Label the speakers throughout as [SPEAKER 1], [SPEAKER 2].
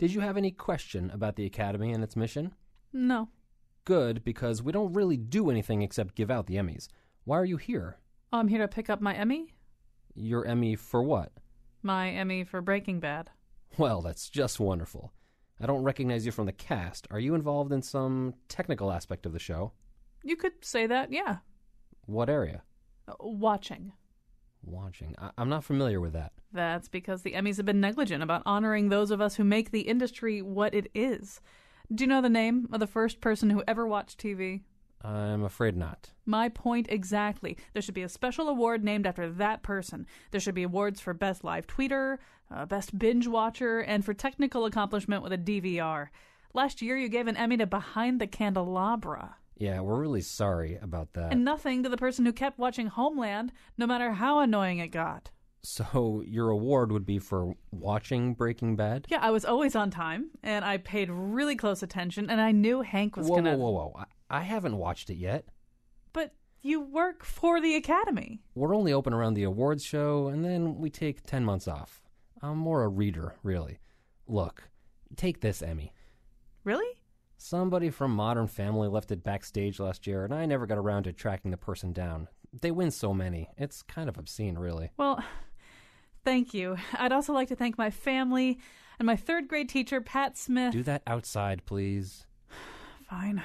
[SPEAKER 1] Did you have any question about the Academy and its mission?
[SPEAKER 2] No.
[SPEAKER 1] Good, because we don't really do anything except give out the Emmys. Why are you here?
[SPEAKER 2] I'm here to pick up my Emmy.
[SPEAKER 1] Your Emmy for what?
[SPEAKER 2] My Emmy for Breaking Bad.
[SPEAKER 1] Well, that's just wonderful. I don't recognize you from the cast. Are you involved in some technical aspect of the show?
[SPEAKER 2] You could say that, yeah.
[SPEAKER 1] What area?
[SPEAKER 2] Uh, watching.
[SPEAKER 1] Watching. I- I'm not familiar with that.
[SPEAKER 2] That's because the Emmys have been negligent about honoring those of us who make the industry what it is. Do you know the name of the first person who ever watched TV?
[SPEAKER 1] I'm afraid not.
[SPEAKER 2] My point exactly. There should be a special award named after that person. There should be awards for best live tweeter, uh, best binge watcher, and for technical accomplishment with a DVR. Last year, you gave an Emmy to Behind the Candelabra.
[SPEAKER 1] Yeah, we're really sorry about that.
[SPEAKER 2] And nothing to the person who kept watching Homeland, no matter how annoying it got.
[SPEAKER 1] So, your award would be for watching Breaking Bad?
[SPEAKER 2] Yeah, I was always on time, and I paid really close attention, and I knew Hank was
[SPEAKER 1] whoa,
[SPEAKER 2] gonna.
[SPEAKER 1] whoa, whoa, whoa. I, I haven't watched it yet.
[SPEAKER 2] But you work for the Academy.
[SPEAKER 1] We're only open around the awards show, and then we take 10 months off. I'm more a reader, really. Look, take this, Emmy.
[SPEAKER 2] Really?
[SPEAKER 1] Somebody from Modern Family left it backstage last year, and I never got around to tracking the person down. They win so many. It's kind of obscene, really.
[SPEAKER 2] Well, thank you. I'd also like to thank my family and my third grade teacher, Pat Smith.
[SPEAKER 1] Do that outside, please.
[SPEAKER 2] Fine.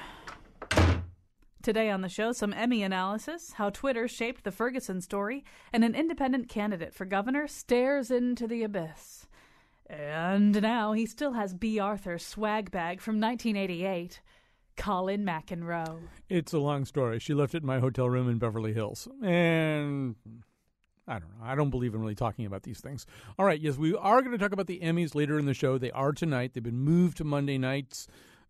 [SPEAKER 2] Today on the show, some Emmy analysis, how Twitter shaped the Ferguson story, and an independent candidate for governor stares into the abyss. And now he still has Bea Arthur's swag bag from 1988. Colin McEnroe.
[SPEAKER 3] It's a long story. She left it in my hotel room in Beverly Hills. And I don't know. I don't believe in really talking about these things. All right, yes, we are going to talk about the Emmys later in the show. They are tonight. They've been moved to Monday nights.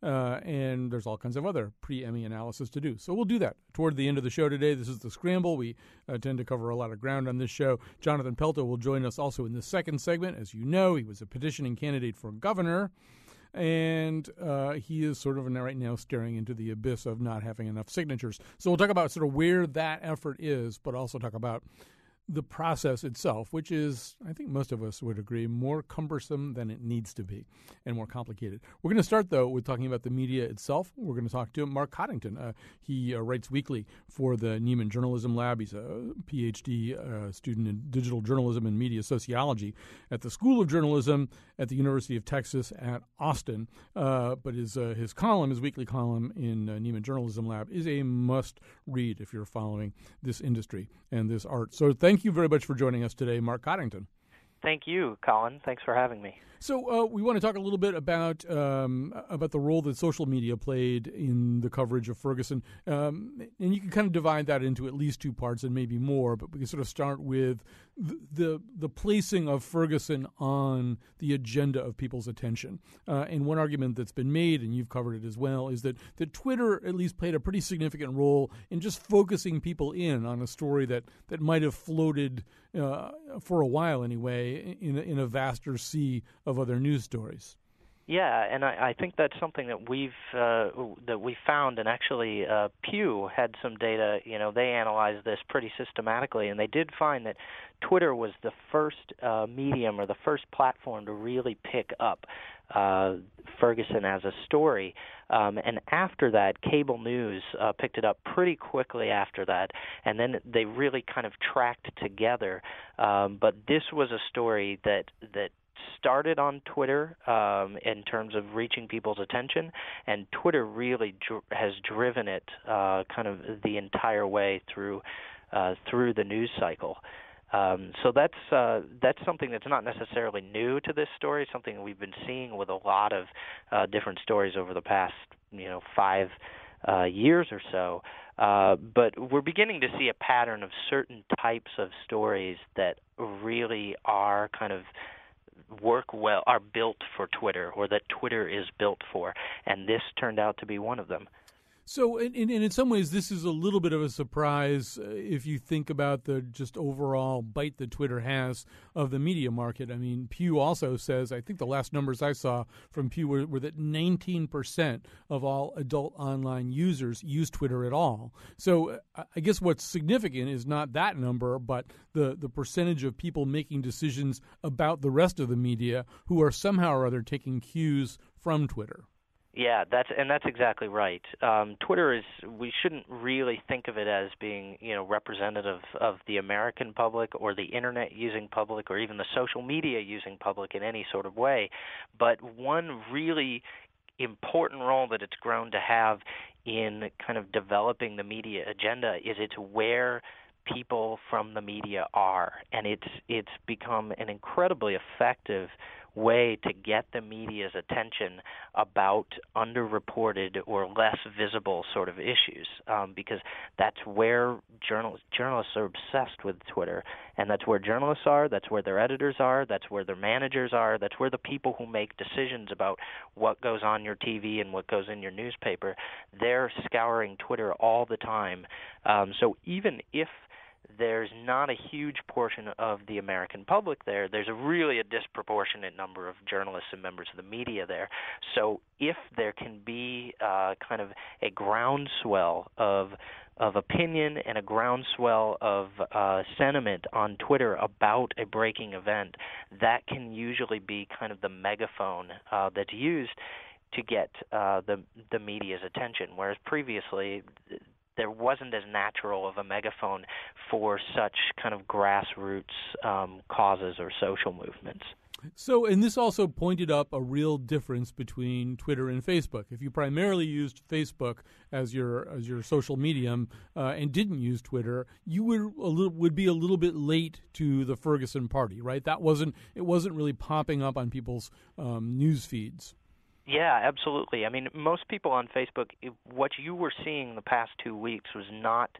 [SPEAKER 3] Uh, and there's all kinds of other pre Emmy analysis to do. So we'll do that toward the end of the show today. This is the Scramble. We uh, tend to cover a lot of ground on this show. Jonathan Pelto will join us also in the second segment. As you know, he was a petitioning candidate for governor and uh, he is sort of right now staring into the abyss of not having enough signatures. So we'll talk about sort of where that effort is, but also talk about the process itself, which is, I think most of us would agree, more cumbersome than it needs to be and more complicated. We're going to start, though, with talking about the media itself. We're going to talk to Mark Coddington. Uh, he uh, writes weekly for the Nieman Journalism Lab. He's a PhD uh, student in digital journalism and media sociology at the School of Journalism at the University of Texas at Austin. Uh, but his, uh, his column, his weekly column in uh, Nieman Journalism Lab, is a must read if you're following this industry and this art. So thank you very much for joining us today, Mark Coddington.
[SPEAKER 4] Thank you, Colin. Thanks for having me.
[SPEAKER 3] So uh, we want to talk a little bit about um, about the role that social media played in the coverage of Ferguson, um, and you can kind of divide that into at least two parts and maybe more. But we can sort of start with the the, placing of Ferguson on the agenda of people's attention. Uh, and one argument that's been made, and you've covered it as well, is that that Twitter at least played a pretty significant role in just focusing people in on a story that that might have floated uh, for a while anyway in in a vaster sea of other news stories.
[SPEAKER 4] Yeah, and I, I think that's something that we've uh, that we found, and actually uh, Pew had some data. You know, they analyzed this pretty systematically, and they did find that Twitter was the first uh, medium or the first platform to really pick up uh, Ferguson as a story. Um, and after that, cable news uh, picked it up pretty quickly after that, and then they really kind of tracked together. Um, but this was a story that that started on Twitter um, in terms of reaching people's attention, and Twitter really dr- has driven it uh, kind of the entire way through uh, through the news cycle. Um, so that's uh, that's something that's not necessarily new to this story. Something we've been seeing with a lot of uh, different stories over the past you know five uh, years or so. Uh, but we're beginning to see a pattern of certain types of stories that really are kind of work well, are built for Twitter, or that Twitter is built for, and this turned out to be one of them.
[SPEAKER 3] So, and, and in some ways, this is a little bit of a surprise uh, if you think about the just overall bite that Twitter has of the media market. I mean, Pew also says, I think the last numbers I saw from Pew were, were that 19% of all adult online users use Twitter at all. So, uh, I guess what's significant is not that number, but the, the percentage of people making decisions about the rest of the media who are somehow or other taking cues from Twitter.
[SPEAKER 4] Yeah, that's and that's exactly right. Um, Twitter is we shouldn't really think of it as being you know representative of the American public or the internet using public or even the social media using public in any sort of way, but one really important role that it's grown to have in kind of developing the media agenda is it's where people from the media are and it's it's become an incredibly effective way to get the media's attention about underreported or less visible sort of issues um, because that's where journalists journalists are obsessed with Twitter and that's where journalists are that's where their editors are that's where their managers are that's where the people who make decisions about what goes on your TV and what goes in your newspaper they're scouring Twitter all the time. Um, so even if there's not a huge portion of the American public there. There's a really a disproportionate number of journalists and members of the media there. So if there can be uh, kind of a groundswell of of opinion and a groundswell of uh, sentiment on Twitter about a breaking event, that can usually be kind of the megaphone uh, that's used to get uh, the the media's attention. Whereas previously, there wasn't as natural of a megaphone for such kind of grassroots um, causes or social movements.
[SPEAKER 3] So, and this also pointed up a real difference between Twitter and Facebook. If you primarily used Facebook as your as your social medium uh, and didn't use Twitter, you would a little, would be a little bit late to the Ferguson party, right? That wasn't it wasn't really popping up on people's um, news feeds.
[SPEAKER 4] Yeah, absolutely. I mean, most people on Facebook, what you were seeing the past two weeks was not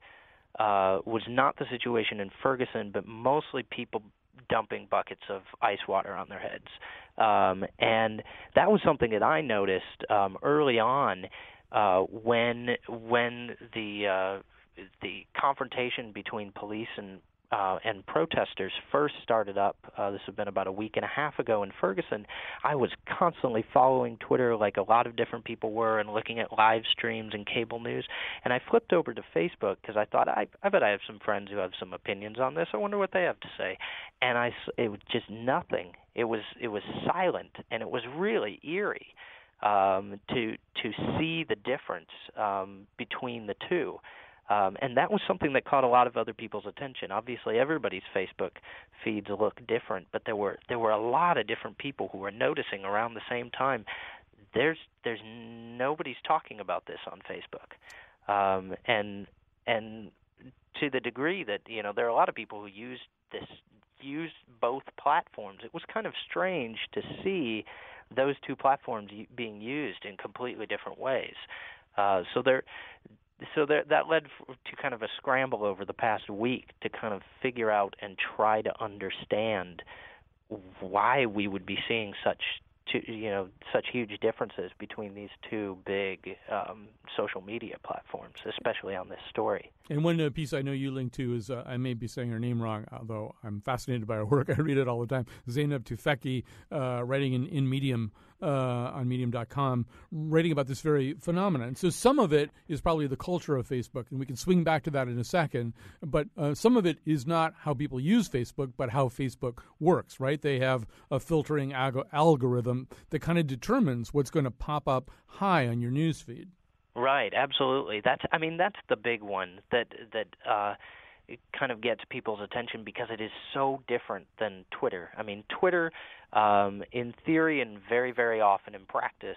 [SPEAKER 4] uh, was not the situation in Ferguson, but mostly people dumping buckets of ice water on their heads, um, and that was something that I noticed um, early on uh, when when the uh, the confrontation between police and uh, and protesters first started up, uh, this has been about a week and a half ago in Ferguson, I was constantly following Twitter like a lot of different people were and looking at live streams and cable news. And I flipped over to Facebook because I thought, I, I bet I have some friends who have some opinions on this. I wonder what they have to say. And I, it was just nothing. It was it was silent, and it was really eerie um, to to see the difference um, between the two. Um, and that was something that caught a lot of other people's attention. Obviously, everybody's Facebook feeds look different, but there were there were a lot of different people who were noticing around the same time. There's there's nobody's talking about this on Facebook, um, and and to the degree that you know there are a lot of people who use this use both platforms. It was kind of strange to see those two platforms being used in completely different ways. Uh, so there so that that led to kind of a scramble over the past week to kind of figure out and try to understand why we would be seeing such to, you know such huge differences between these two big um, social media platforms, especially on this story.
[SPEAKER 3] And one uh, piece I know you linked to is uh, I may be saying her name wrong, although I'm fascinated by her work. I read it all the time. Zeynep Tufekci, uh, writing in, in Medium uh, on Medium.com, writing about this very phenomenon. So some of it is probably the culture of Facebook, and we can swing back to that in a second. But uh, some of it is not how people use Facebook, but how Facebook works. Right? They have a filtering algorithm that kind of determines what's going to pop up high on your newsfeed.
[SPEAKER 4] Right, absolutely. That's I mean that's the big one that that uh it kind of gets people's attention because it is so different than Twitter. I mean, Twitter um in theory and very very often in practice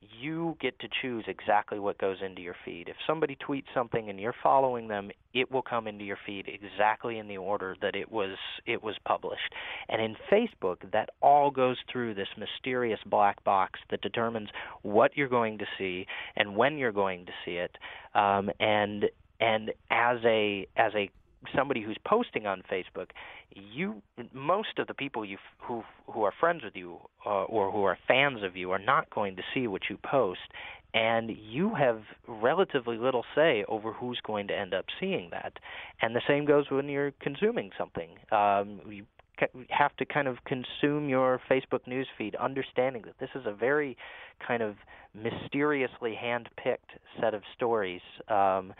[SPEAKER 4] you get to choose exactly what goes into your feed. If somebody tweets something and you're following them, it will come into your feed exactly in the order that it was it was published. And in Facebook, that all goes through this mysterious black box that determines what you're going to see and when you're going to see it. Um, and and as a as a somebody who's posting on Facebook, you most of the people you who who are friends with you uh, or who are fans of you are not going to see what you post, and you have relatively little say over who's going to end up seeing that. And the same goes when you're consuming something. Um, you have to kind of consume your Facebook news feed, understanding that this is a very kind of mysteriously hand-picked set of stories. Um,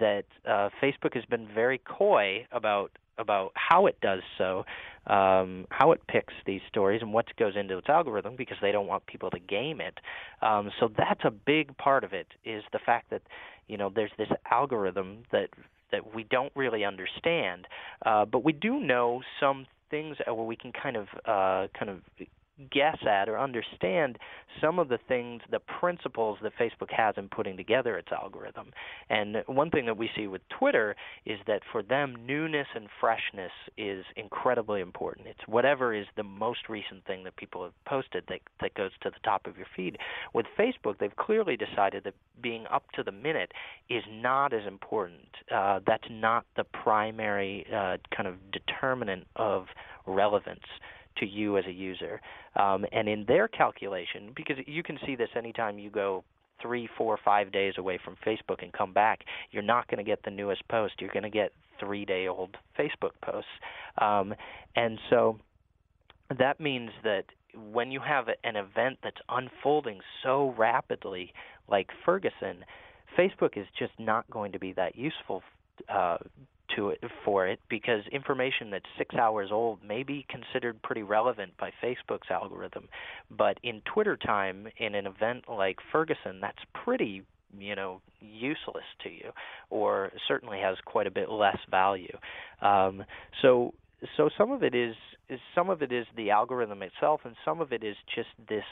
[SPEAKER 4] that uh, Facebook has been very coy about about how it does so, um, how it picks these stories, and what goes into its algorithm because they don't want people to game it. Um, so that's a big part of it is the fact that you know there's this algorithm that that we don't really understand, uh, but we do know some things where we can kind of uh, kind of guess at or understand some of the things, the principles that Facebook has in putting together its algorithm. And one thing that we see with Twitter is that for them, newness and freshness is incredibly important. It's whatever is the most recent thing that people have posted that, that goes to the top of your feed. With Facebook, they've clearly decided that being up to the minute is not as important. Uh, that's not the primary uh, kind of determinant of relevance to you as a user. Um, and in their calculation, because you can see this anytime you go three, four, five days away from Facebook and come back, you're not going to get the newest post. You're going to get three day old Facebook posts. Um, and so that means that when you have an event that's unfolding so rapidly, like Ferguson, Facebook is just not going to be that useful uh, to it for it because information that's six hours old may be considered pretty relevant by Facebook's algorithm, but in Twitter time, in an event like Ferguson, that's pretty you know useless to you, or certainly has quite a bit less value. Um, so so some of it is, is some of it is the algorithm itself, and some of it is just this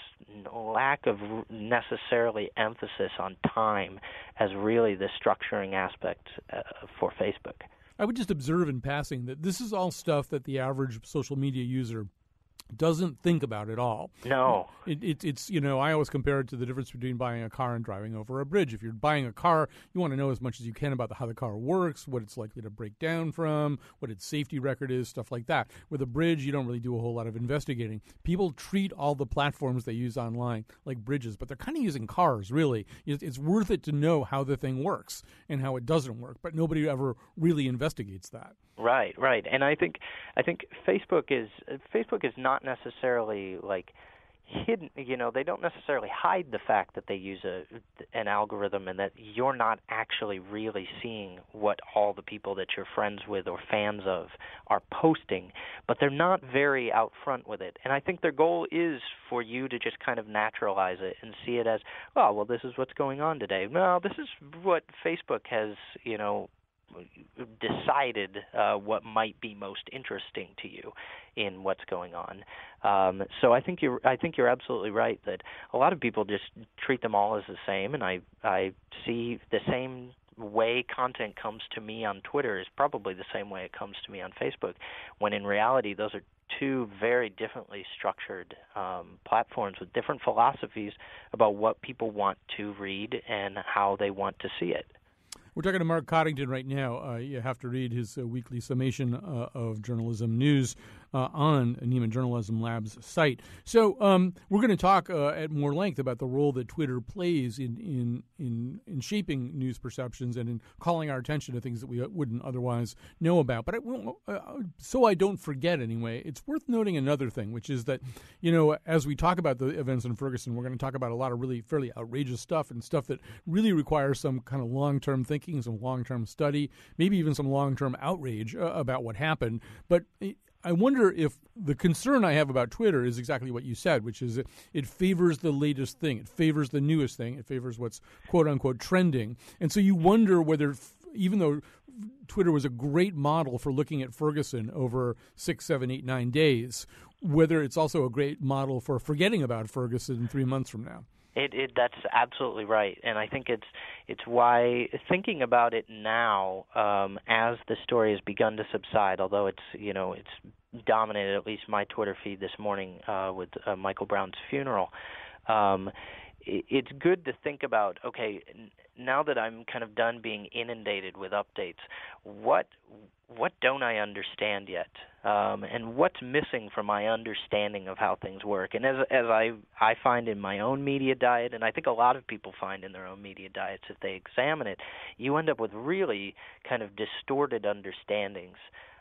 [SPEAKER 4] lack of necessarily emphasis on time as really the structuring aspect uh, for Facebook.
[SPEAKER 3] I would just observe in passing that this is all stuff that the average social media user doesn't think about it all.
[SPEAKER 4] No,
[SPEAKER 3] it, it, it's you know I always compare it to the difference between buying a car and driving over a bridge. If you're buying a car, you want to know as much as you can about the, how the car works, what it's likely to break down from, what its safety record is, stuff like that. With a bridge, you don't really do a whole lot of investigating. People treat all the platforms they use online like bridges, but they're kind of using cars. Really, it's worth it to know how the thing works and how it doesn't work, but nobody ever really investigates that.
[SPEAKER 4] Right, right, and I think I think Facebook is Facebook is not necessarily like hidden you know they don't necessarily hide the fact that they use a an algorithm and that you're not actually really seeing what all the people that you're friends with or fans of are posting but they're not very out front with it. And i think their goal is for you to just kind of naturalize it and see it as oh well this is what's going on today. Well this is what facebook has you know decided uh, what might be most interesting to you in what's going on. Um, so I think you're I think you're absolutely right that a lot of people just treat them all as the same, and I I see the same way content comes to me on Twitter is probably the same way it comes to me on Facebook, when in reality those are two very differently structured um, platforms with different philosophies about what people want to read and how they want to see it.
[SPEAKER 3] We're talking to Mark Coddington right now. Uh, you have to read his uh, weekly summation uh, of journalism news uh, on Nieman Journalism Lab's site. So um, we're going to talk uh, at more length about the role that Twitter plays in, in in in shaping news perceptions and in calling our attention to things that we wouldn't otherwise know about. But I, uh, so I don't forget anyway, it's worth noting another thing, which is that you know as we talk about the events in Ferguson, we're going to talk about a lot of really fairly outrageous stuff and stuff that really requires some kind of long term thinking, some long term study, maybe even some long term outrage uh, about what happened. But I wonder if the concern I have about Twitter is exactly what you said, which is it, it favors the latest thing, it favors the newest thing, it favors what's quote unquote trending. And so you wonder whether, even though Twitter was a great model for looking at Ferguson over six, seven, eight, nine days, whether it's also a great model for forgetting about Ferguson three months from now.
[SPEAKER 4] It, it that's absolutely right, and I think it's it's why thinking about it now, um, as the story has begun to subside, although it's you know it's dominated at least my Twitter feed this morning uh, with uh, Michael Brown's funeral. Um, it's good to think about okay now that I'm kind of done being inundated with updates what what don't I understand yet? Um, and what's missing from my understanding of how things work? And as as I I find in my own media diet and I think a lot of people find in their own media diets if they examine it you end up with really kind of distorted understandings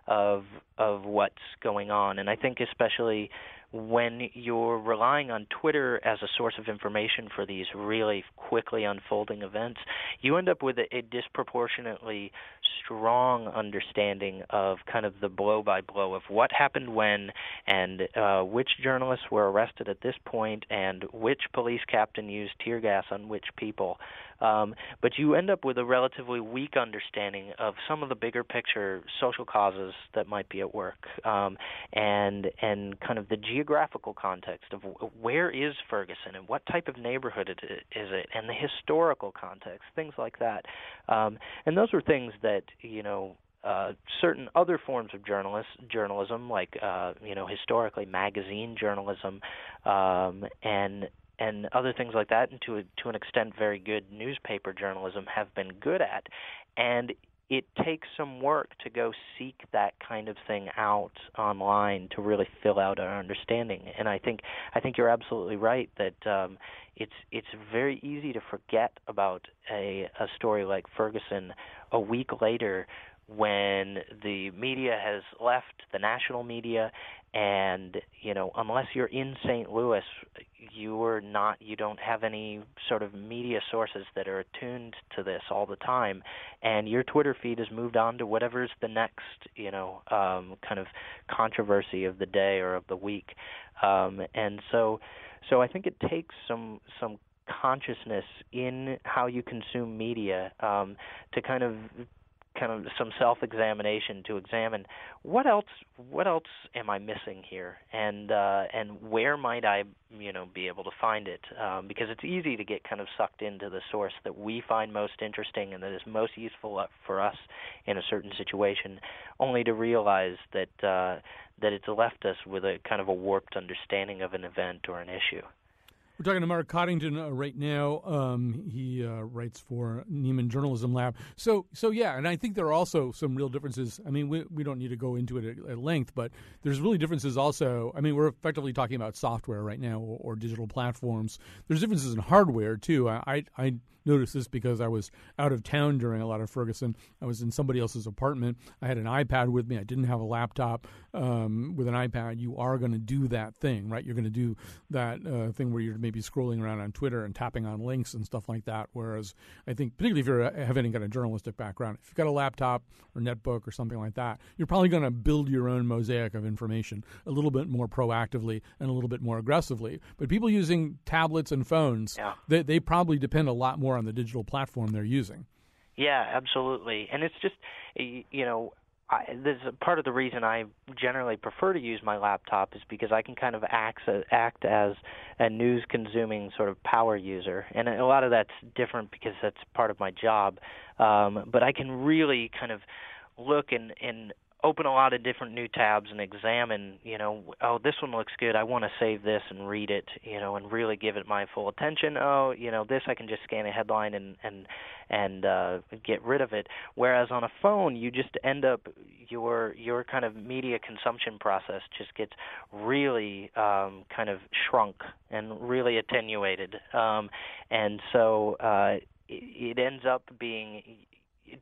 [SPEAKER 4] of of what's going on. And I think especially when you're relying on Twitter as a source of information for these really quickly unfolding events, you end up with a, a disproportionately strong understanding of kind of the blow by blow of what happened when and uh, which journalists were arrested at this point and which police captain used tear gas on which people. Um, but you end up with a relatively weak understanding of some of the bigger picture social causes that might be at work, um, and and kind of the geographical context of where is Ferguson and what type of neighborhood it is it, and the historical context, things like that. Um, and those were things that you know uh, certain other forms of journalist, journalism, like uh, you know historically magazine journalism, um, and and other things like that, and to a, to an extent, very good newspaper journalism have been good at, and it takes some work to go seek that kind of thing out online to really fill out our understanding. And I think I think you're absolutely right that um, it's it's very easy to forget about a a story like Ferguson a week later when the media has left the national media and you know unless you're in St. Louis you're not you don't have any sort of media sources that are attuned to this all the time and your Twitter feed has moved on to whatever's the next you know um kind of controversy of the day or of the week. Um and so so I think it takes some some consciousness in how you consume media um, to kind of kind of some self-examination to examine what else what else am I missing here, and uh, and where might I you know be able to find it? Um, because it's easy to get kind of sucked into the source that we find most interesting and that is most useful for us in a certain situation, only to realize that uh, that it's left us with a kind of a warped understanding of an event or an issue.
[SPEAKER 3] We're talking to Mark Coddington uh, right now. Um, he uh, writes for Nieman Journalism Lab. So, so yeah, and I think there are also some real differences. I mean, we, we don't need to go into it at, at length, but there's really differences also. I mean, we're effectively talking about software right now or, or digital platforms. There's differences in hardware too. I, I, I noticed this because I was out of town during a lot of Ferguson. I was in somebody else's apartment. I had an iPad with me. I didn't have a laptop. Um, with an iPad, you are going to do that thing, right? You're going to do that uh, thing where you're maybe scrolling around on Twitter and tapping on links and stuff like that. Whereas I think, particularly if you uh, have any kind of journalistic background, if you've got a laptop or netbook or something like that, you're probably going to build your own mosaic of information a little bit more proactively and a little bit more aggressively. But people using tablets and phones,
[SPEAKER 4] yeah.
[SPEAKER 3] they, they probably depend a lot more on the digital platform they're using.
[SPEAKER 4] Yeah, absolutely. And it's just, you know, I, this is part of the reason I generally prefer to use my laptop is because I can kind of act, act as a news consuming sort of power user, and a lot of that's different because that's part of my job. Um, but I can really kind of look and, and open a lot of different new tabs and examine, you know, oh, this one looks good. I want to save this and read it, you know, and really give it my full attention. Oh, you know, this I can just scan a headline and and and uh, get rid of it. Whereas on a phone, you just end up your your kind of media consumption process just gets really um, kind of shrunk and really attenuated, um, and so uh, it, it ends up being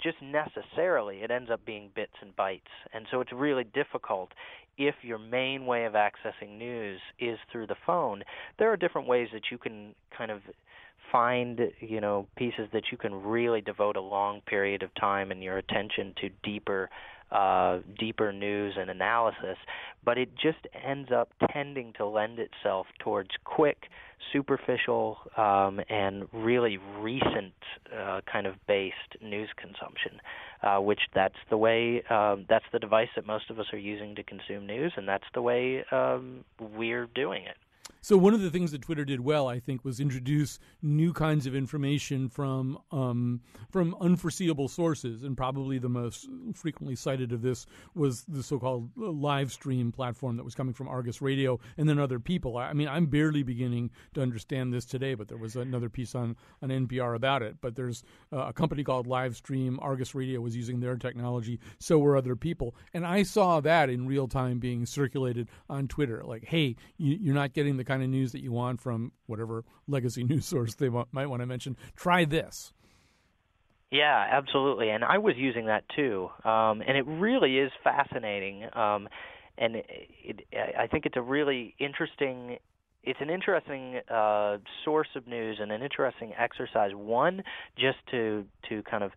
[SPEAKER 4] just necessarily it ends up being bits and bytes. And so it's really difficult if your main way of accessing news is through the phone. There are different ways that you can kind of find you know pieces that you can really devote a long period of time and your attention to deeper uh, deeper news and analysis, but it just ends up tending to lend itself towards quick, superficial, um, and really recent uh, kind of based news consumption. Uh, which that's the way um, that's the device that most of us are using to consume news, and that's the way um, we're doing it.
[SPEAKER 3] So one of the things that Twitter did well, I think, was introduce new kinds of information from um, from unforeseeable sources, and probably the most frequently cited of this was the so-called live stream platform that was coming from Argus Radio and then other people. I mean, I'm barely beginning to understand this today, but there was another piece on on NPR about it. But there's uh, a company called Livestream. Argus Radio was using their technology, so were other people, and I saw that in real time being circulated on Twitter. Like, hey, you, you're not getting the kind of news that you want from whatever legacy news source they want, might want to mention. Try this.
[SPEAKER 4] Yeah, absolutely. And I was using that too. Um, and it really is fascinating. Um, and it, it, I think it's a really interesting it's an interesting uh, source of news and an interesting exercise. One, just to to kind of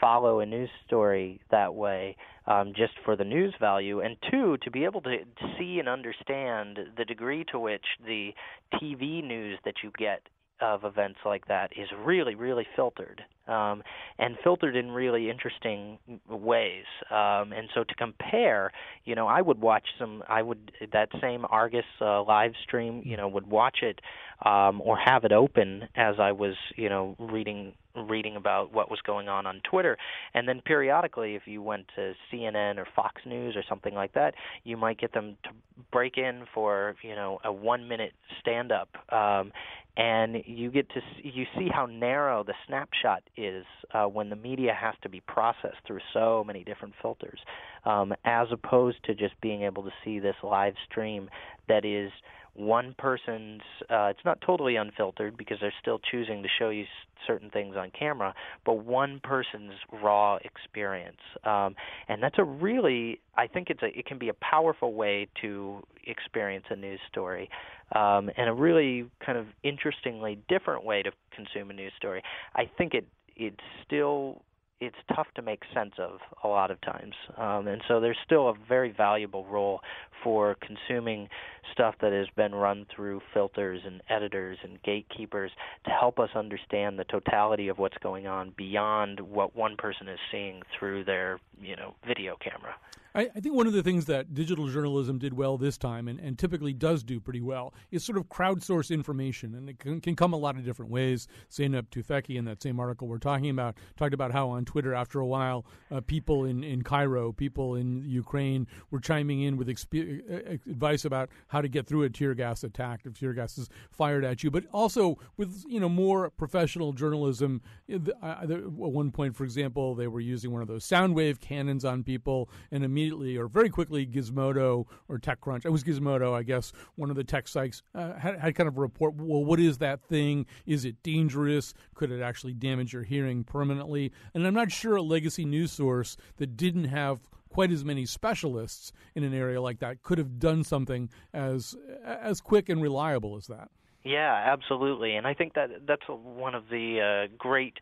[SPEAKER 4] follow a news story that way, um, just for the news value, and two, to be able to see and understand the degree to which the TV news that you get of events like that is really, really filtered, um, and filtered in really interesting ways. Um, and so to compare, you know, I would watch some. I would that same Argus uh, live stream, you know, would watch it um, or have it open as I was, you know, reading reading about what was going on on Twitter. And then periodically, if you went to CNN or Fox News or something like that, you might get them to break in for you know a one minute stand up. Um, and you get to see, you see how narrow the snapshot is uh, when the media has to be processed through so many different filters, um, as opposed to just being able to see this live stream that is one person's uh, it's not totally unfiltered because they're still choosing to show you certain things on camera but one person's raw experience. Um, and that's a really i think it's a it can be a powerful way to experience a news story um, and a really kind of interestingly different way to consume a news story. I think it it's still it's tough to make sense of a lot of times. Um, and so there's still a very valuable role for consuming stuff that has been run through filters and editors and gatekeepers to help us understand the totality of what's going on beyond what one person is seeing through their, you know, video camera.
[SPEAKER 3] I, I, think one of the things that digital journalism did well this time, and, and typically does do pretty well, is sort of crowdsource information, and it can, can come a lot of different ways. Zeynep Tufekci, in that same article we're talking about, talked about how on Twitter, after a while, uh, people in, in Cairo, people in Ukraine, were chiming in with exp- uh, advice about how to get through a tear gas attack if tear gas is fired at you, but also with you know more professional journalism. At one point, for example, they were using one of those sound wave cannons on people, and immediately or very quickly Gizmodo or TechCrunch. It was Gizmodo, I guess, one of the tech sites uh, had, had kind of a report. Well, what is that thing? Is it dangerous? Could it actually damage your hearing permanently? And I'm not sure a legacy news source that didn't have quite as many specialists in an area like that could have done something as as quick and reliable as that.
[SPEAKER 4] Yeah, absolutely, and I think that that's one of the uh, great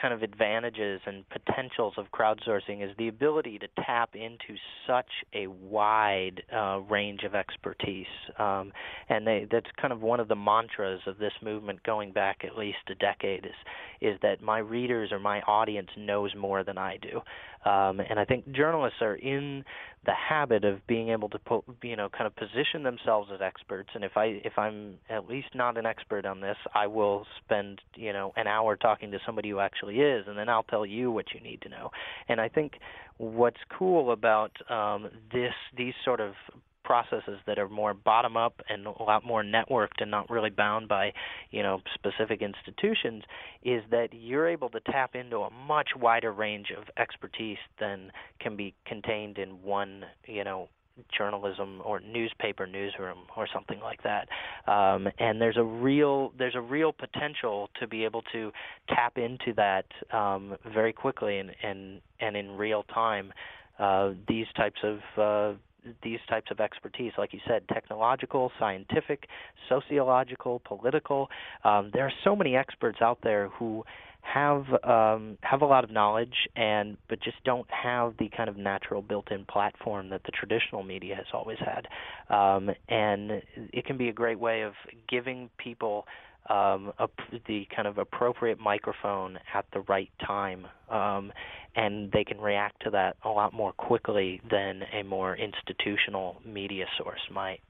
[SPEAKER 4] kind of advantages and potentials of crowdsourcing is the ability to tap into such a wide uh, range of expertise. Um, and they, that's kind of one of the mantras of this movement going back at least a decade is, is that my readers or my audience knows more than I do. Um, and I think journalists are in the habit of being able to put, you know, kind of position themselves as experts. And if I if I'm at least not an expert on this, I will spend, you know, an hour talking to somebody who actually is, and then I'll tell you what you need to know. And I think what's cool about um, this these sort of processes that are more bottom up and a lot more networked and not really bound by you know specific institutions is that you're able to tap into a much wider range of expertise than can be contained in one you know journalism or newspaper newsroom or something like that. Um, and there's a real there's a real potential to be able to tap into that um, very quickly and and and in real time uh, these types of uh, these types of expertise, like you said, technological, scientific, sociological, political. Um, there are so many experts out there who have um, have a lot of knowledge and but just don't have the kind of natural built-in platform that the traditional media has always had. Um, and it can be a great way of giving people um, a, the kind of appropriate microphone at the right time, um, and they can react to that a lot more quickly than a more institutional media source might.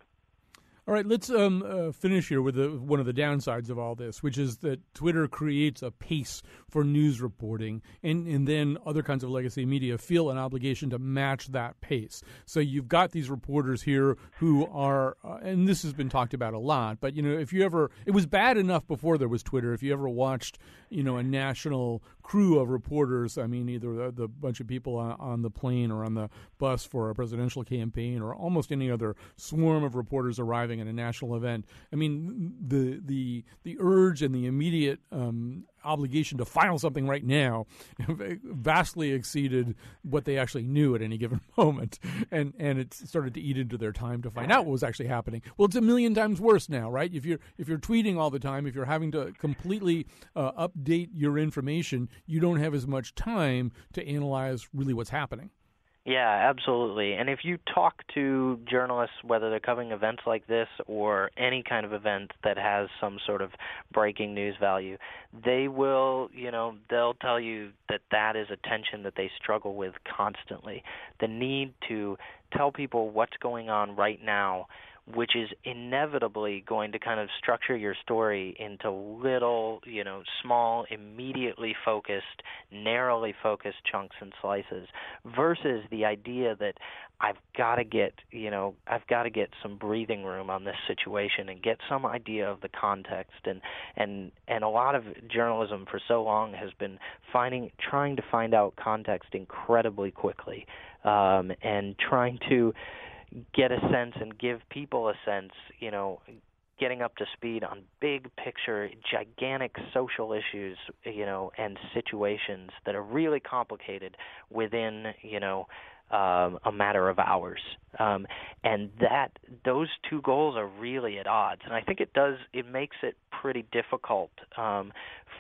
[SPEAKER 3] All right, let's um, uh, finish here with the, one of the downsides of all this, which is that Twitter creates a pace for news reporting, and, and then other kinds of legacy media feel an obligation to match that pace. So you've got these reporters here who are, uh, and this has been talked about a lot, but you know, if you ever, it was bad enough before there was Twitter. If you ever watched, you know, a national crew of reporters, I mean, either the, the bunch of people on, on the plane or on the bus for a presidential campaign, or almost any other swarm of reporters arriving at a national event. I mean, the the the urge and the immediate um, obligation to file something right now vastly exceeded what they actually knew at any given moment, and and it started to eat into their time to find out what was actually happening. Well, it's a million times worse now, right? If you're if you're tweeting all the time, if you're having to completely uh, update your information, you don't have as much time to analyze really what's happening.
[SPEAKER 4] Yeah, absolutely. And if you talk to journalists, whether they're covering events like this or any kind of event that has some sort of breaking news value, they will, you know, they'll tell you that that is a tension that they struggle with constantly. The need to tell people what's going on right now which is inevitably going to kind of structure your story into little, you know, small, immediately focused, narrowly focused chunks and slices versus the idea that I've got to get, you know, I've got to get some breathing room on this situation and get some idea of the context. And and and a lot of journalism for so long has been finding trying to find out context incredibly quickly um and trying to get a sense and give people a sense, you know, getting up to speed on big picture, gigantic social issues, you know, and situations that are really complicated within, you know, um, a matter of hours. Um, and that those two goals are really at odds. And I think it does it makes it pretty difficult um,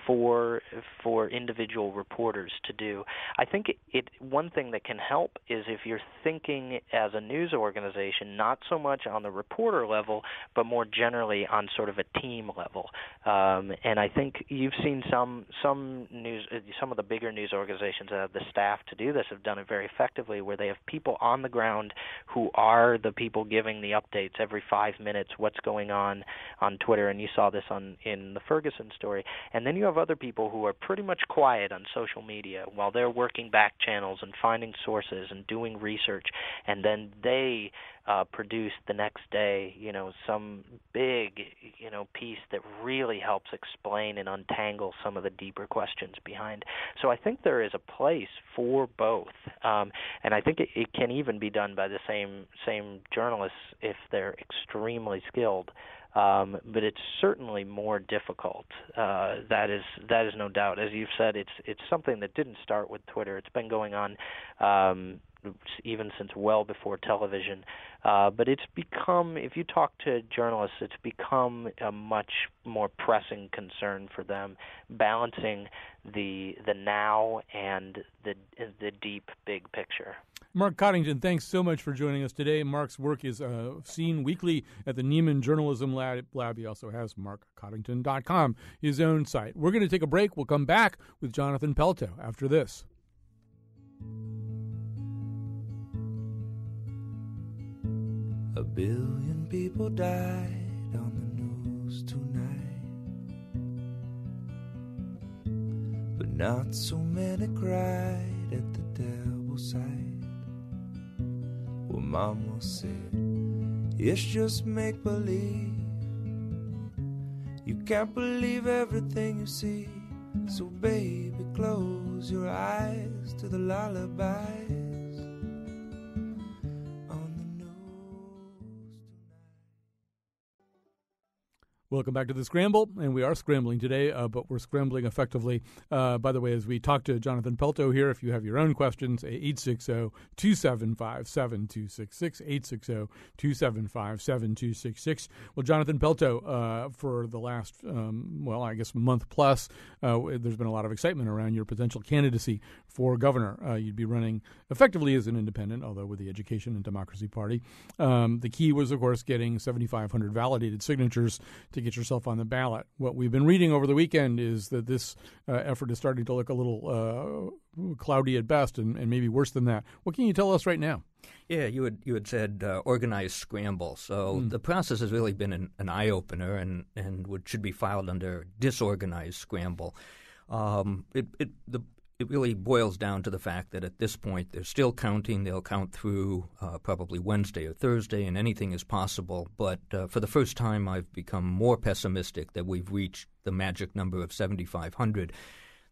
[SPEAKER 4] for for individual reporters to do. I think it, it one thing that can help is if you're thinking as a news organization, not so much on the reporter level, but more generally on sort of a team level. Um, and I think you've seen some some news some of the bigger news organizations that have the staff to do this have done it very effectively, where they have people on the ground who are the people giving the updates every five minutes, what's going on on Twitter, and you saw this on in the Ferguson story, and then you have other people who are pretty much quiet on social media while they're working back channels and finding sources and doing research, and then they uh, produce the next day, you know, some big, you know, piece that really helps explain and untangle some of the deeper questions behind. So I think there is a place for both, um, and I think it, it can even be done by the same same journalists if they're extremely skilled um, but it's certainly more difficult. Uh, that is that is no doubt. As you've said, it's it's something that didn't start with Twitter. It's been going on um, even since well before television. Uh, but it's become, if you talk to journalists, it's become a much more pressing concern for them, balancing the the now and the the deep big picture.
[SPEAKER 3] Mark Coddington, thanks so much for joining us today. Mark's work is uh, seen weekly at the Nieman Journalism Lab. He also has markcoddington.com, his own site. We're going to take a break. We'll come back with Jonathan Pelto after this.
[SPEAKER 5] A billion people died on the news tonight, but not so many cried at the devil's side. Well, Mama said, It's just make believe. You can't believe everything you see. So, baby, close your eyes to the lullaby.
[SPEAKER 3] Welcome back to the Scramble, and we are scrambling today, uh, but we're scrambling effectively. Uh, by the way, as we talk to Jonathan Pelto here, if you have your own questions, 860 275 7266, 860 275 7266. Well, Jonathan Pelto, uh, for the last, um, well, I guess month plus, uh, there's been a lot of excitement around your potential candidacy for governor. Uh, you'd be running effectively as an independent, although with the Education and Democracy Party. Um, the key was, of course, getting 7,500 validated signatures to get yourself on the ballot. What we've been reading over the weekend is that this uh, effort is starting to look a little uh, cloudy at best, and, and, maybe worse than that. What can you tell us right now?
[SPEAKER 6] Yeah, you had you had said uh, organized scramble. So mm. the process has really been an, an eye opener, and and would, should be filed under disorganized scramble. Um, it, it, the it really boils down to the fact that at this point they're still counting. They'll count through uh, probably Wednesday or Thursday, and anything is possible. But uh, for the first time, I've become more pessimistic that we've reached the magic number of 7,500.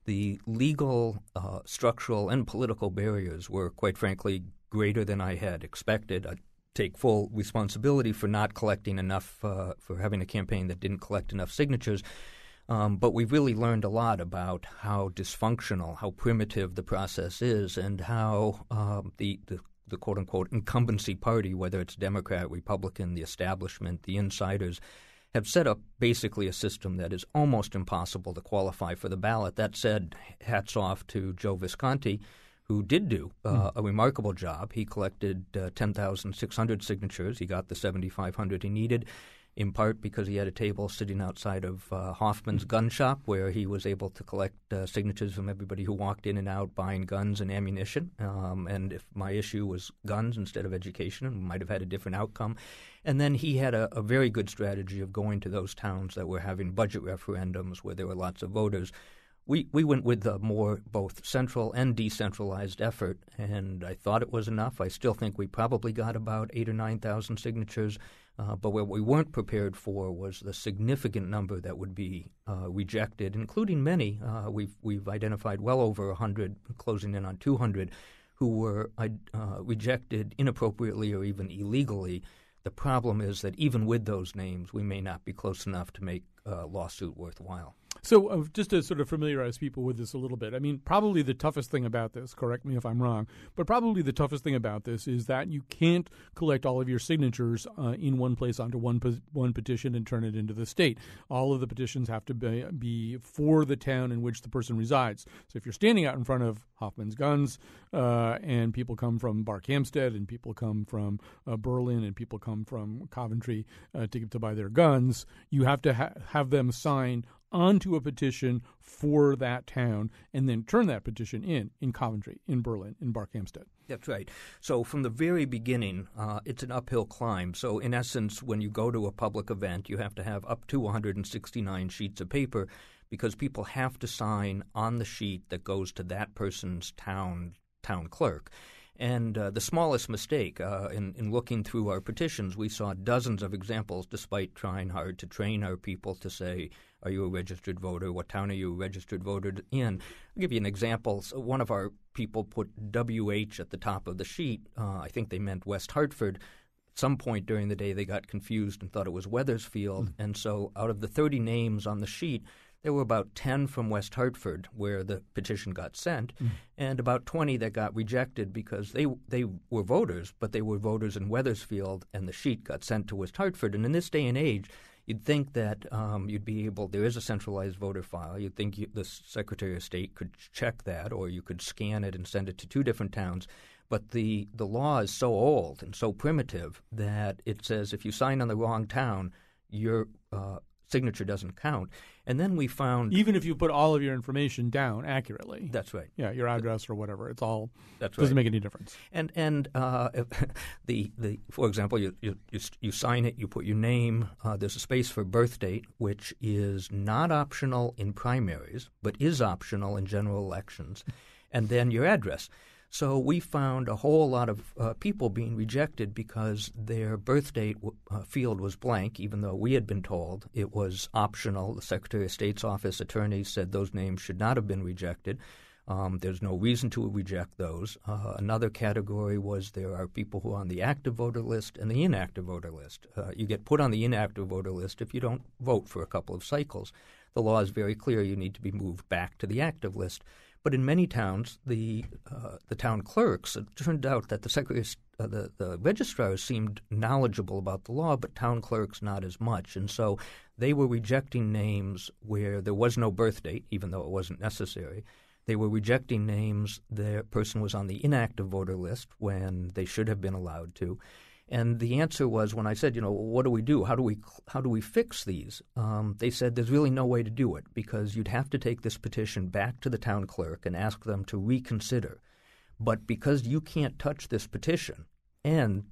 [SPEAKER 6] The legal, uh, structural, and political barriers were, quite frankly, greater than I had expected. I take full responsibility for not collecting enough, uh, for having a campaign that didn't collect enough signatures. Um, but we've really learned a lot about how dysfunctional, how primitive the process is, and how um, the, the, the quote unquote incumbency party, whether it's Democrat, Republican, the establishment, the insiders, have set up basically a system that is almost impossible to qualify for the ballot. That said, hats off to Joe Visconti, who did do uh, mm. a remarkable job. He collected uh, 10,600 signatures. He got the 7,500 he needed in part because he had a table sitting outside of uh, Hoffman's gun shop where he was able to collect uh, signatures from everybody who walked in and out buying guns and ammunition. Um, and if my issue was guns instead of education, we might have had a different outcome. And then he had a, a very good strategy of going to those towns that were having budget referendums where there were lots of voters. We, we went with a more both central and decentralized effort, and I thought it was enough. I still think we probably got about eight or nine thousand signatures. Uh, but what we weren't prepared for was the significant number that would be uh, rejected, including many. Uh, we've we've identified well over 100, closing in on 200, who were uh, rejected inappropriately or even illegally. The problem is that even with those names, we may not be close enough to make a lawsuit worthwhile.
[SPEAKER 3] So, uh, just to sort of familiarize people with this a little bit, I mean, probably the toughest thing about this, correct me if I'm wrong, but probably the toughest thing about this is that you can't collect all of your signatures uh, in one place onto one pe- one petition and turn it into the state. All of the petitions have to be, be for the town in which the person resides. So, if you're standing out in front of Hoffman's Guns uh, and people come from Barkhamsted and people come from uh, Berlin and people come from Coventry uh, to, to buy their guns, you have to ha- have them sign onto a petition for that town and then turn that petition in in Coventry, in Berlin, in Barkhamsted.
[SPEAKER 6] That's right. So from the very beginning, uh, it's an uphill climb. So in essence, when you go to a public event, you have to have up to 169 sheets of paper because people have to sign on the sheet that goes to that person's town town clerk. And uh, the smallest mistake uh, in, in looking through our petitions, we saw dozens of examples, despite trying hard to train our people to say, Are you a registered voter? What town are you a registered voter in? I'll give you an example. So one of our people put WH at the top of the sheet. Uh, I think they meant West Hartford. At some point during the day, they got confused and thought it was Wethersfield. Mm. And so out of the 30 names on the sheet, there were about 10 from West Hartford where the petition got sent, mm. and about 20 that got rejected because they they were voters, but they were voters in Wethersfield, and the sheet got sent to West Hartford. And in this day and age, you'd think that um, you'd be able. There is a centralized voter file. You'd think you, the Secretary of State could check that, or you could scan it and send it to two different towns. But the the law is so old and so primitive that it says if you sign on the wrong town, your uh, signature doesn't count. And then we found
[SPEAKER 3] even if you put all of your information down accurately.
[SPEAKER 6] That's right.
[SPEAKER 3] Yeah, your address or whatever. It's all.
[SPEAKER 6] That's
[SPEAKER 3] doesn't
[SPEAKER 6] right.
[SPEAKER 3] make any difference.
[SPEAKER 6] And and uh, the the for example, you, you you sign it, you put your name. Uh, there's a space for birth date, which is not optional in primaries, but is optional in general elections, and then your address. So we found a whole lot of uh, people being rejected because their birth date w- uh, field was blank, even though we had been told it was optional. The Secretary of State's office attorney said those names should not have been rejected. Um, there's no reason to reject those. Uh, another category was there are people who are on the active voter list and the inactive voter list. Uh, you get put on the inactive voter list if you don't vote for a couple of cycles. The law is very clear you need to be moved back to the active list. But in many towns, the uh, the town clerks it turned out that the secretary, uh, the the registrars seemed knowledgeable about the law, but town clerks not as much, and so they were rejecting names where there was no birth date, even though it wasn't necessary. They were rejecting names the person was on the inactive voter list when they should have been allowed to. And the answer was when I said, you know, what do we do? How do we how do we fix these? Um, they said there's really no way to do it because you'd have to take this petition back to the town clerk and ask them to reconsider. But because you can't touch this petition, and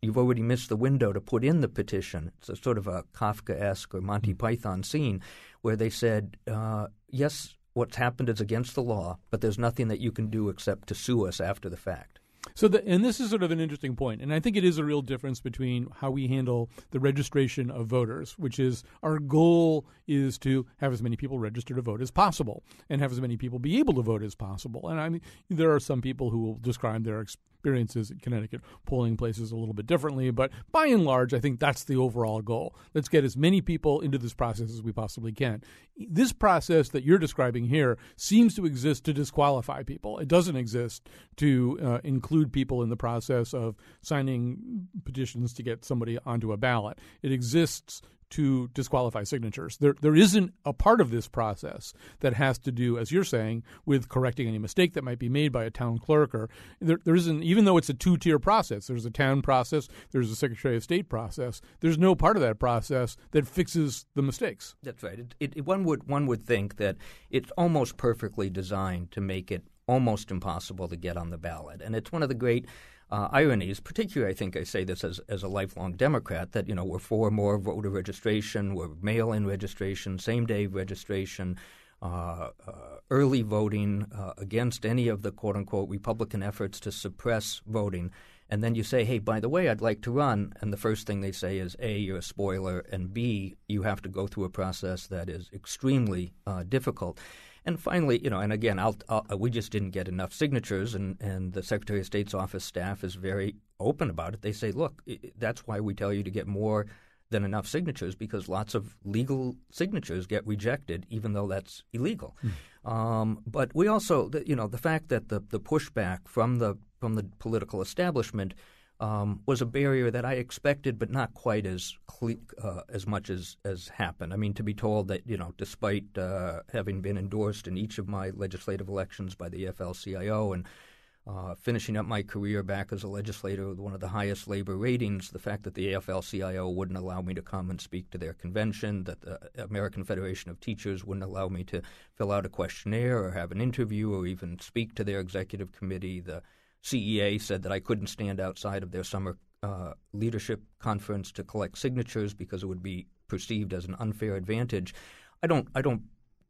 [SPEAKER 6] you've already missed the window to put in the petition, it's a sort of a Kafka-esque or Monty Python scene where they said, uh, yes, what's happened is against the law, but there's nothing that you can do except to sue us after the fact.
[SPEAKER 3] So, the, and this is sort of an interesting point, and I think it is a real difference between how we handle the registration of voters, which is our goal is to have as many people register to vote as possible, and have as many people be able to vote as possible. And I mean, there are some people who will describe their experiences at Connecticut polling places a little bit differently, but by and large, I think that's the overall goal. Let's get as many people into this process as we possibly can. This process that you're describing here seems to exist to disqualify people. It doesn't exist to uh, include people in the process of signing petitions to get somebody onto a ballot. It exists to disqualify signatures. There, there isn't a part of this process that has to do, as you're saying, with correcting any mistake that might be made by a town clerk. Or there, there isn't, even though it's a two-tier process. There's a town process. There's a Secretary of State process. There's no part of that process that fixes the mistakes.
[SPEAKER 6] That's right. It, it, one would one would think that it's almost perfectly designed to make it almost impossible to get on the ballot, and it's one of the great uh, ironies, particularly I think I say this as, as a lifelong Democrat, that you know we're for more voter registration, we're mail-in registration, same-day registration, uh, uh, early voting uh, against any of the quote-unquote Republican efforts to suppress voting. And then you say, hey, by the way, I'd like to run. And the first thing they say is, A, you're a spoiler, and B, you have to go through a process that is extremely uh, difficult. And finally, you know, and again, I'll, I'll, we just didn't get enough signatures, and, and the Secretary of State's office staff is very open about it. They say, look, that's why we tell you to get more than enough signatures because lots of legal signatures get rejected, even though that's illegal. Mm. Um, but we also, you know, the fact that the, the pushback from the from the political establishment um, was a barrier that I expected, but not quite as uh, as much as as happened. I mean, to be told that you know, despite uh, having been endorsed in each of my legislative elections by the AFL-CIO and uh, finishing up my career back as a legislator with one of the highest labor ratings, the fact that the AFL-CIO wouldn't allow me to come and speak to their convention, that the American Federation of Teachers wouldn't allow me to fill out a questionnaire or have an interview or even speak to their executive committee, the CEA said that I couldn't stand outside of their summer uh, leadership conference to collect signatures because it would be perceived as an unfair advantage. I don't. I don't.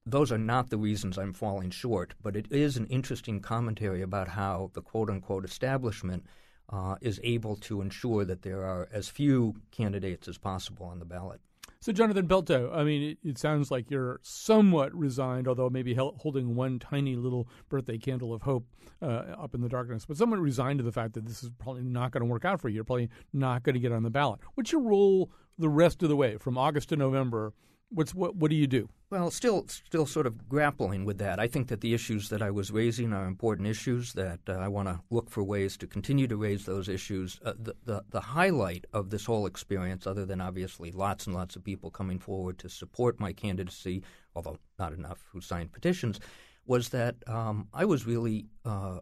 [SPEAKER 6] Those are not the reasons I'm falling short, but it is an interesting commentary about how the quote unquote establishment uh, is able to ensure that there are as few candidates as possible on the ballot.
[SPEAKER 3] So, Jonathan Pelto, I mean, it, it, sounds like you're somewhat resigned, although maybe holding one tiny little birthday candle of hope uh, up in the darkness, but somewhat resigned to the fact that this is probably not going to work out for you. You're probably not going to get on the ballot. What's your role the rest of the way from August to November What's what? What do you do?
[SPEAKER 6] Well, still, still sort of grappling with that. I think that the issues that I was raising are important issues. That uh, I want to look for ways to continue to raise those issues. Uh, the, the the highlight of this whole experience, other than obviously lots and lots of people coming forward to support my candidacy, although not enough who signed petitions, was that um, I was really uh,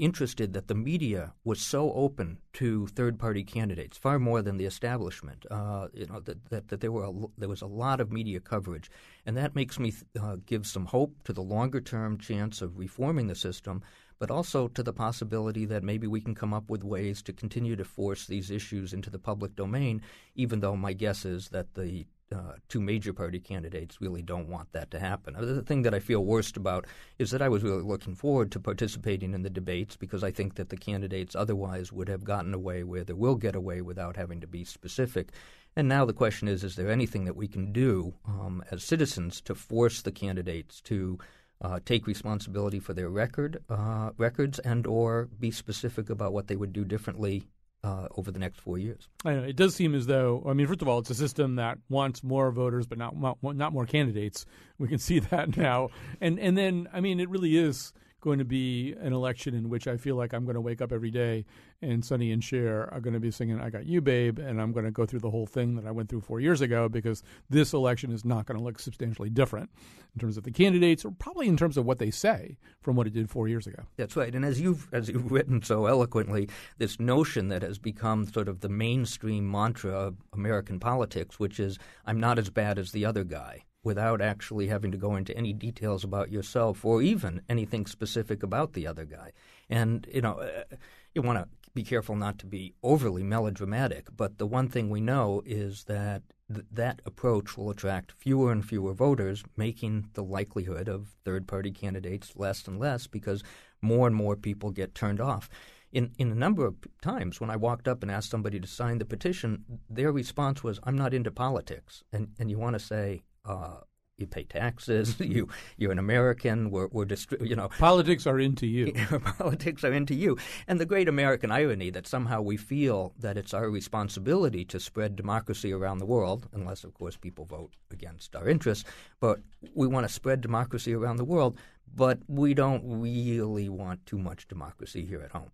[SPEAKER 6] interested that the media was so open to third-party candidates, far more than the establishment. Uh, you know that, that, that, there were a, there was a lot of media coverage, and that makes me uh, give some hope to the longer-term chance of reforming the system, but also to the possibility that maybe we can come up with ways to continue to force these issues into the public domain. Even though my guess is that the uh, two major party candidates really don't want that to happen. Uh, the thing that I feel worst about is that I was really looking forward to participating in the debates because I think that the candidates otherwise would have gotten away with or will get away without having to be specific. And now the question is: Is there anything that we can do um, as citizens to force the candidates to uh, take responsibility for their record uh, records and or be specific about what they would do differently uh, over the next four years.
[SPEAKER 3] I know it does seem as though I mean, first of all, it's a system that wants more voters, but not not more candidates. We can see that now, and and then I mean, it really is going to be an election in which I feel like I'm going to wake up every day and Sonny and Cher are going to be singing "I Got You, Babe," and I'm going to go through the whole thing that I went through four years ago because this election is not going to look substantially different in terms of the candidates, or probably in terms of what they say from what it did four years ago.
[SPEAKER 6] That's right, and as you've as you've written so eloquently, this notion that has become sort of the mainstream mantra of American politics, which is "I'm not as bad as the other guy." Without actually having to go into any details about yourself or even anything specific about the other guy. And, you know, uh, you want to be careful not to be overly melodramatic, but the one thing we know is that th- that approach will attract fewer and fewer voters, making the likelihood of third party candidates less and less because more and more people get turned off. In, in a number of times when I walked up and asked somebody to sign the petition, their response was, I'm not into politics. And, and you want to say, uh, you pay taxes. You you're an American. We're, we're distri- you know
[SPEAKER 3] politics are into you.
[SPEAKER 6] politics are into you. And the great American irony that somehow we feel that it's our responsibility to spread democracy around the world, unless of course people vote against our interests. But we want to spread democracy around the world, but we don't really want too much democracy here at home.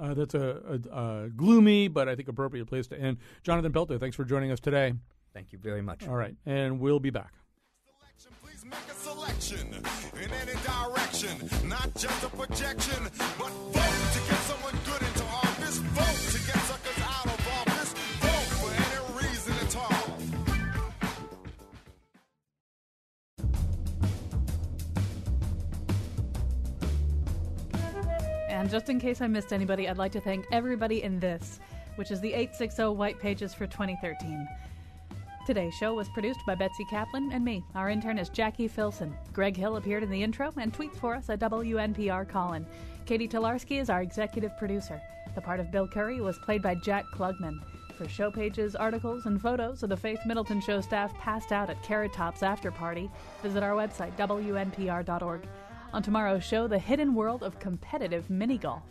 [SPEAKER 3] Uh, that's a, a, a, gloomy but I think appropriate place to end. Jonathan Pelto, thanks for joining us today.
[SPEAKER 6] Thank you very much.
[SPEAKER 3] All right, and we'll be back.
[SPEAKER 7] Make a selection in any direction, not just a projection, but vote to get someone good into office, vote to get suckers out of office, vote for any reason at all.
[SPEAKER 2] And just in case I missed anybody, I'd like to thank everybody in this, which is the 860 White Pages for 2013. Today's show was produced by Betsy Kaplan and me. Our intern is Jackie Filson. Greg Hill appeared in the intro and tweets for us at WNPR Colin. Katie Talarski is our executive producer. The part of Bill Curry was played by Jack Klugman. For show pages, articles, and photos of the Faith Middleton Show staff passed out at Carrot Top's after party, visit our website, WNPR.org. On tomorrow's show, the hidden world of competitive mini golf.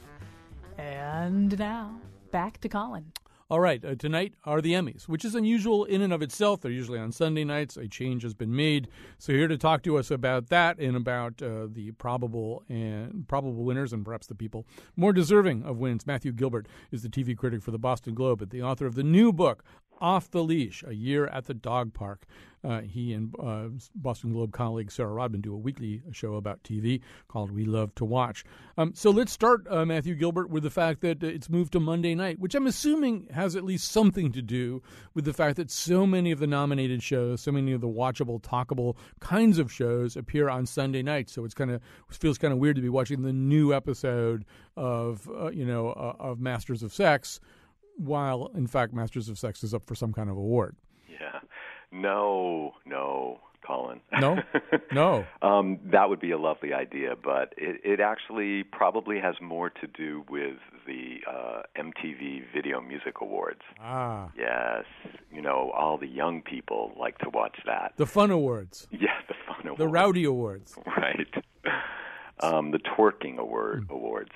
[SPEAKER 2] And now, back to Colin.
[SPEAKER 3] All right, uh, tonight are the Emmys, which is unusual in and of itself. They're usually on Sunday nights. A change has been made. So here to talk to us about that and about uh, the probable and probable winners and perhaps the people more deserving of wins. Matthew Gilbert is the TV critic for the Boston Globe and the author of the new book off the Leash, A Year at the Dog Park. Uh, he and uh, Boston Globe colleague Sarah Rodman do a weekly show about TV called We Love to Watch. Um, so let's start, uh, Matthew Gilbert, with the fact that it's moved to Monday night, which I'm assuming has at least something to do with the fact that so many of the nominated shows, so many of the watchable, talkable kinds of shows appear on Sunday nights. So it's kind of feels kind of weird to be watching the new episode of uh, you know uh, of Masters of Sex while in fact Masters of Sex is up for some kind of award.
[SPEAKER 8] Yeah. No, no, Colin.
[SPEAKER 3] No, no.
[SPEAKER 8] um, that would be a lovely idea, but it, it actually probably has more to do with the uh, MTV Video Music Awards.
[SPEAKER 3] Ah.
[SPEAKER 8] Yes, you know, all the young people like to watch that.
[SPEAKER 3] The Fun Awards.
[SPEAKER 8] Yeah, the Fun Awards.
[SPEAKER 3] The Rowdy Awards.
[SPEAKER 8] Right. Um, the Twerking Award mm. Awards.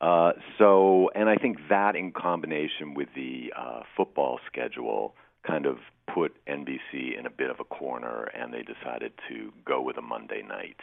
[SPEAKER 8] Uh, so, and I think that in combination with the uh, football schedule kind of put NBC in a bit of a corner, and they decided to go with a Monday night.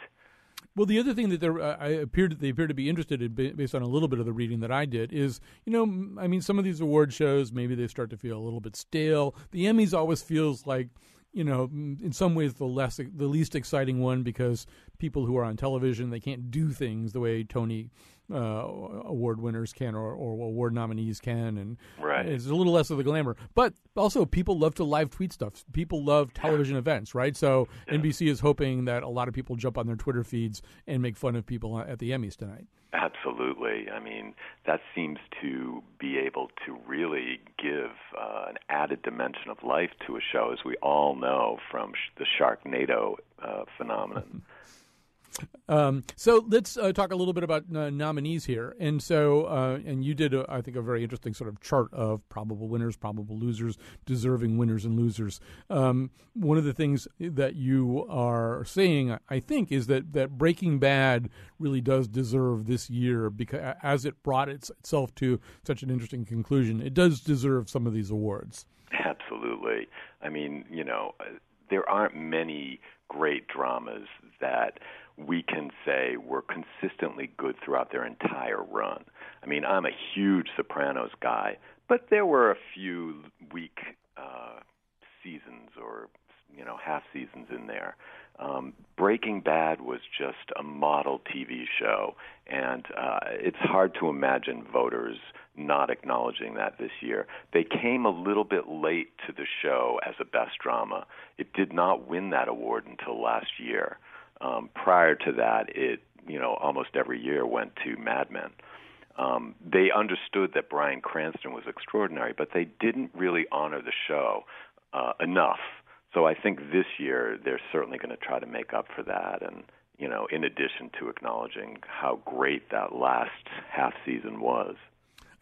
[SPEAKER 3] Well, the other thing that they uh, I appeared they appear to be interested in, based on a little bit of the reading that I did, is you know, I mean, some of these award shows maybe they start to feel a little bit stale. The Emmys always feels like you know, in some ways the less the least exciting one because people who are on television they can't do things the way Tony uh, award winners can or, or award nominees can, and
[SPEAKER 8] right.
[SPEAKER 3] it's a little less of the glamour. But also, people love to live tweet stuff. People love television yeah. events, right? So yeah. NBC is hoping that a lot of people jump on their Twitter feeds and make fun of people at the Emmys tonight.
[SPEAKER 8] Absolutely. I mean, that seems to be able to really give uh, an added dimension of life to a show, as we all know from sh- the Sharknado uh, phenomenon.
[SPEAKER 3] Um, so let's uh, talk a little bit about uh, nominees here. And so, uh, and you did, a, I think, a very interesting sort of chart of probable winners, probable losers, deserving winners and losers. Um, one of the things that you are saying, I think, is that that Breaking Bad really does deserve this year because as it brought its, itself to such an interesting conclusion, it does deserve some of these awards.
[SPEAKER 8] Absolutely. I mean, you know, there aren't many great dramas that we can say were consistently good throughout their entire run. I mean, I'm a huge Sopranos guy, but there were a few weak uh, seasons or you know half seasons in there. Um, Breaking Bad was just a model TV show, and uh, it's hard to imagine voters not acknowledging that this year. They came a little bit late to the show as a best drama. It did not win that award until last year. Um, prior to that, it you know almost every year went to Mad Men. Um, they understood that Bryan Cranston was extraordinary, but they didn't really honor the show uh, enough. So I think this year they're certainly going to try to make up for that, and you know, in addition to acknowledging how great that last half season was.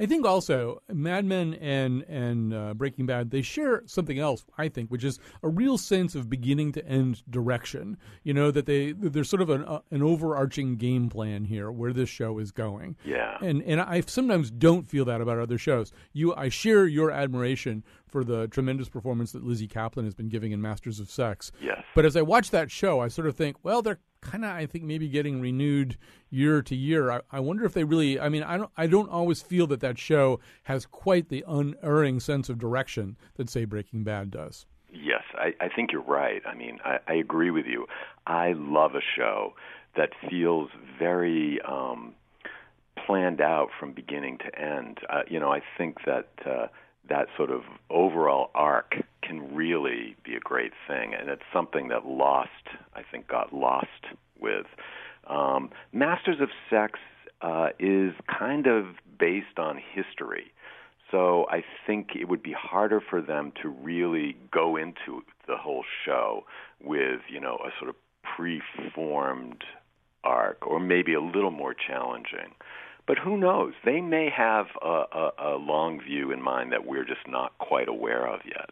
[SPEAKER 3] I think also Mad Men and and uh, Breaking Bad they share something else. I think, which is a real sense of beginning to end direction. You know that they there's sort of an uh, an overarching game plan here where this show is going.
[SPEAKER 8] Yeah,
[SPEAKER 3] and and I sometimes don't feel that about other shows. You, I share your admiration for the tremendous performance that Lizzy Caplan has been giving in Masters of Sex.
[SPEAKER 8] Yes,
[SPEAKER 3] but as I watch that show, I sort of think, well, they're kind of I think maybe getting renewed year to year. I, I, wonder if they really. I mean, I don't. I don't always feel that that show has quite the unerring sense of direction that say Breaking Bad does.
[SPEAKER 8] Yes, I, I think you're right. I mean, I, I agree with you. I love a show that feels very um, planned out from beginning to end. Uh, you know, I think that. Uh, that sort of overall arc can really be a great thing, and it's something that Lost, I think, got lost with. Um, Masters of Sex uh, is kind of based on history, so I think it would be harder for them to really go into the whole show with, you know, a sort of preformed arc, or maybe a little more challenging. But who knows? They may have a, a, a long view in mind that we're just not quite aware of yet.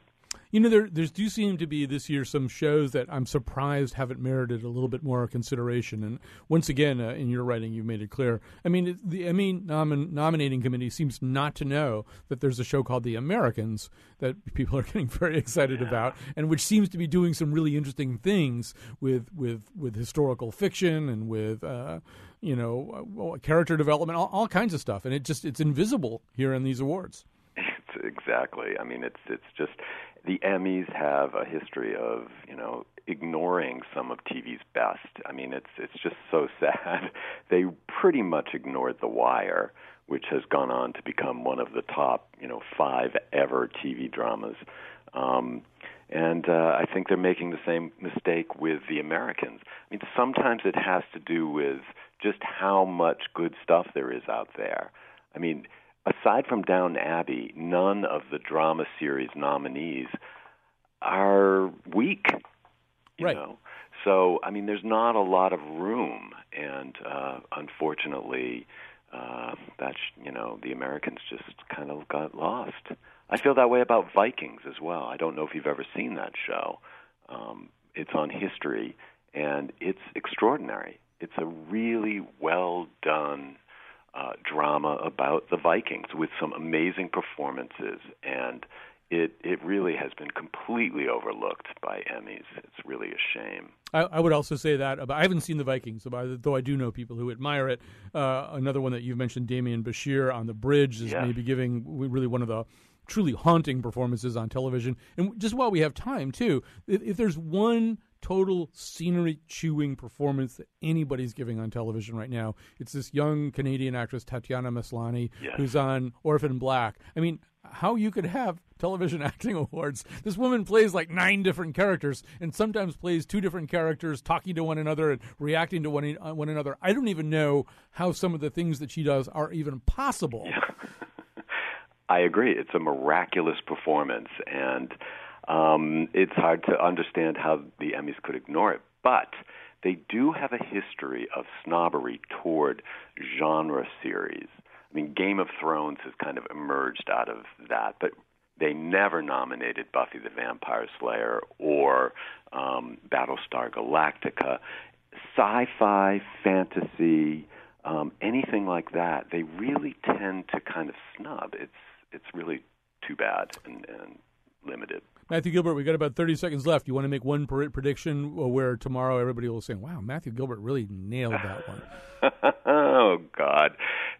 [SPEAKER 3] You know, there there's do seem to be this year some shows that I'm surprised haven't merited a little bit more consideration. And once again, uh, in your writing, you've made it clear. I mean, the Emmy nomin- nominating committee seems not to know that there's a show called The Americans that people are getting very excited
[SPEAKER 8] yeah.
[SPEAKER 3] about, and which seems to be doing some really interesting things with with with historical fiction and with. Uh, you know, uh, character development, all, all kinds of stuff, and it just it's invisible here in these awards.
[SPEAKER 8] It's exactly. I mean, it's it's just the Emmys have a history of you know ignoring some of TV's best. I mean, it's it's just so sad. They pretty much ignored The Wire, which has gone on to become one of the top you know five ever TV dramas. Um, and uh, I think they're making the same mistake with the Americans. I mean, sometimes it has to do with just how much good stuff there is out there. I mean, aside from Downton Abbey, none of the drama series nominees are weak. You
[SPEAKER 3] right.
[SPEAKER 8] Know? So, I mean, there's not a lot of room, and uh, unfortunately, uh, that's you know the Americans just kind of got lost. I feel that way about Vikings as well. I don't know if you've ever seen that show. Um, it's on history, and it's extraordinary. It's a really well done uh, drama about the Vikings with some amazing performances, and it it really has been completely overlooked by Emmys. It's really a shame.
[SPEAKER 3] I, I would also say that about, I haven't seen the Vikings, though I do know people who admire it. Uh, another one that you've mentioned, Demián Bichir on the bridge, is
[SPEAKER 8] yes.
[SPEAKER 3] maybe giving really one of the truly haunting performances on television. And just while we have time, too, if, if there's one total scenery chewing performance that anybody's giving on television right now. It's this young Canadian actress Tatiana Maslany
[SPEAKER 8] yes.
[SPEAKER 3] who's on Orphan Black. I mean, how you could have television acting awards. This woman plays like nine different characters and sometimes plays two different characters talking to one another and reacting to one, uh, one another. I don't even know how some of the things that she does are even possible.
[SPEAKER 8] Yeah. I agree. It's a miraculous performance and um, it's hard to understand how the Emmys could ignore it. But they do have a history of snobbery toward genre series. I mean, Game of Thrones has kind of emerged out of that, but they never nominated Buffy the Vampire Slayer or um, Battlestar Galactica. Sci fi, fantasy, um, anything like that, they really tend to kind of snub. It's, it's really too bad and, and limited.
[SPEAKER 3] Matthew Gilbert, we got about 30 seconds left. You want to make one pre- prediction uh, where tomorrow everybody will say, wow, Matthew Gilbert really nailed that one?
[SPEAKER 8] oh, God.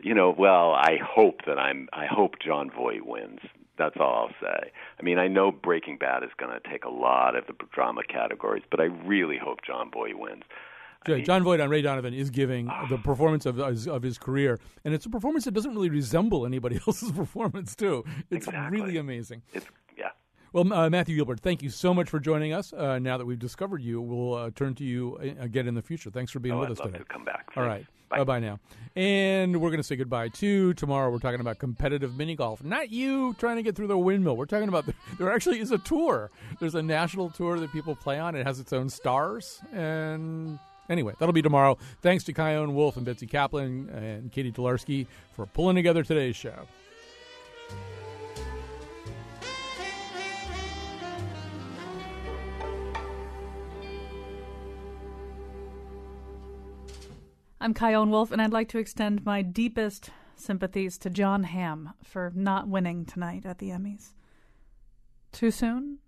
[SPEAKER 8] You know, well, I hope that I'm, I hope Jon Voight wins. That's all I'll say. I mean, I know Breaking Bad is going to take a lot of the drama categories, but I really hope Jon Voight wins.
[SPEAKER 3] Jon Voight on Ray Donovan is giving ah. the performance of of his career, and it's a performance that doesn't really resemble anybody else's performance. Too, it's
[SPEAKER 8] exactly.
[SPEAKER 3] really amazing.
[SPEAKER 8] It's.
[SPEAKER 3] Well, uh, Matthew Gilbert, thank you so much for joining us. Uh, now that we've discovered you, we'll uh, turn to you again in the future. Thanks for being
[SPEAKER 8] oh,
[SPEAKER 3] with
[SPEAKER 8] I'd
[SPEAKER 3] us
[SPEAKER 8] love
[SPEAKER 3] today.
[SPEAKER 8] To come back.
[SPEAKER 3] All
[SPEAKER 8] Thanks.
[SPEAKER 3] right. Bye bye now. And we're going to say goodbye to tomorrow. We're talking about competitive mini golf. Not you trying to get through the windmill. We're talking about the, there actually is a tour. There's a national tour that people play on. It has its own stars and Anyway, that'll be tomorrow. Thanks to Chion Wolf and Betsy Kaplan and Katie Talarski for pulling together today's show.
[SPEAKER 2] I'm Chion Wolf, and I'd like to extend my deepest sympathies to Jon Hamm for not winning tonight at the Emmys. Too soon?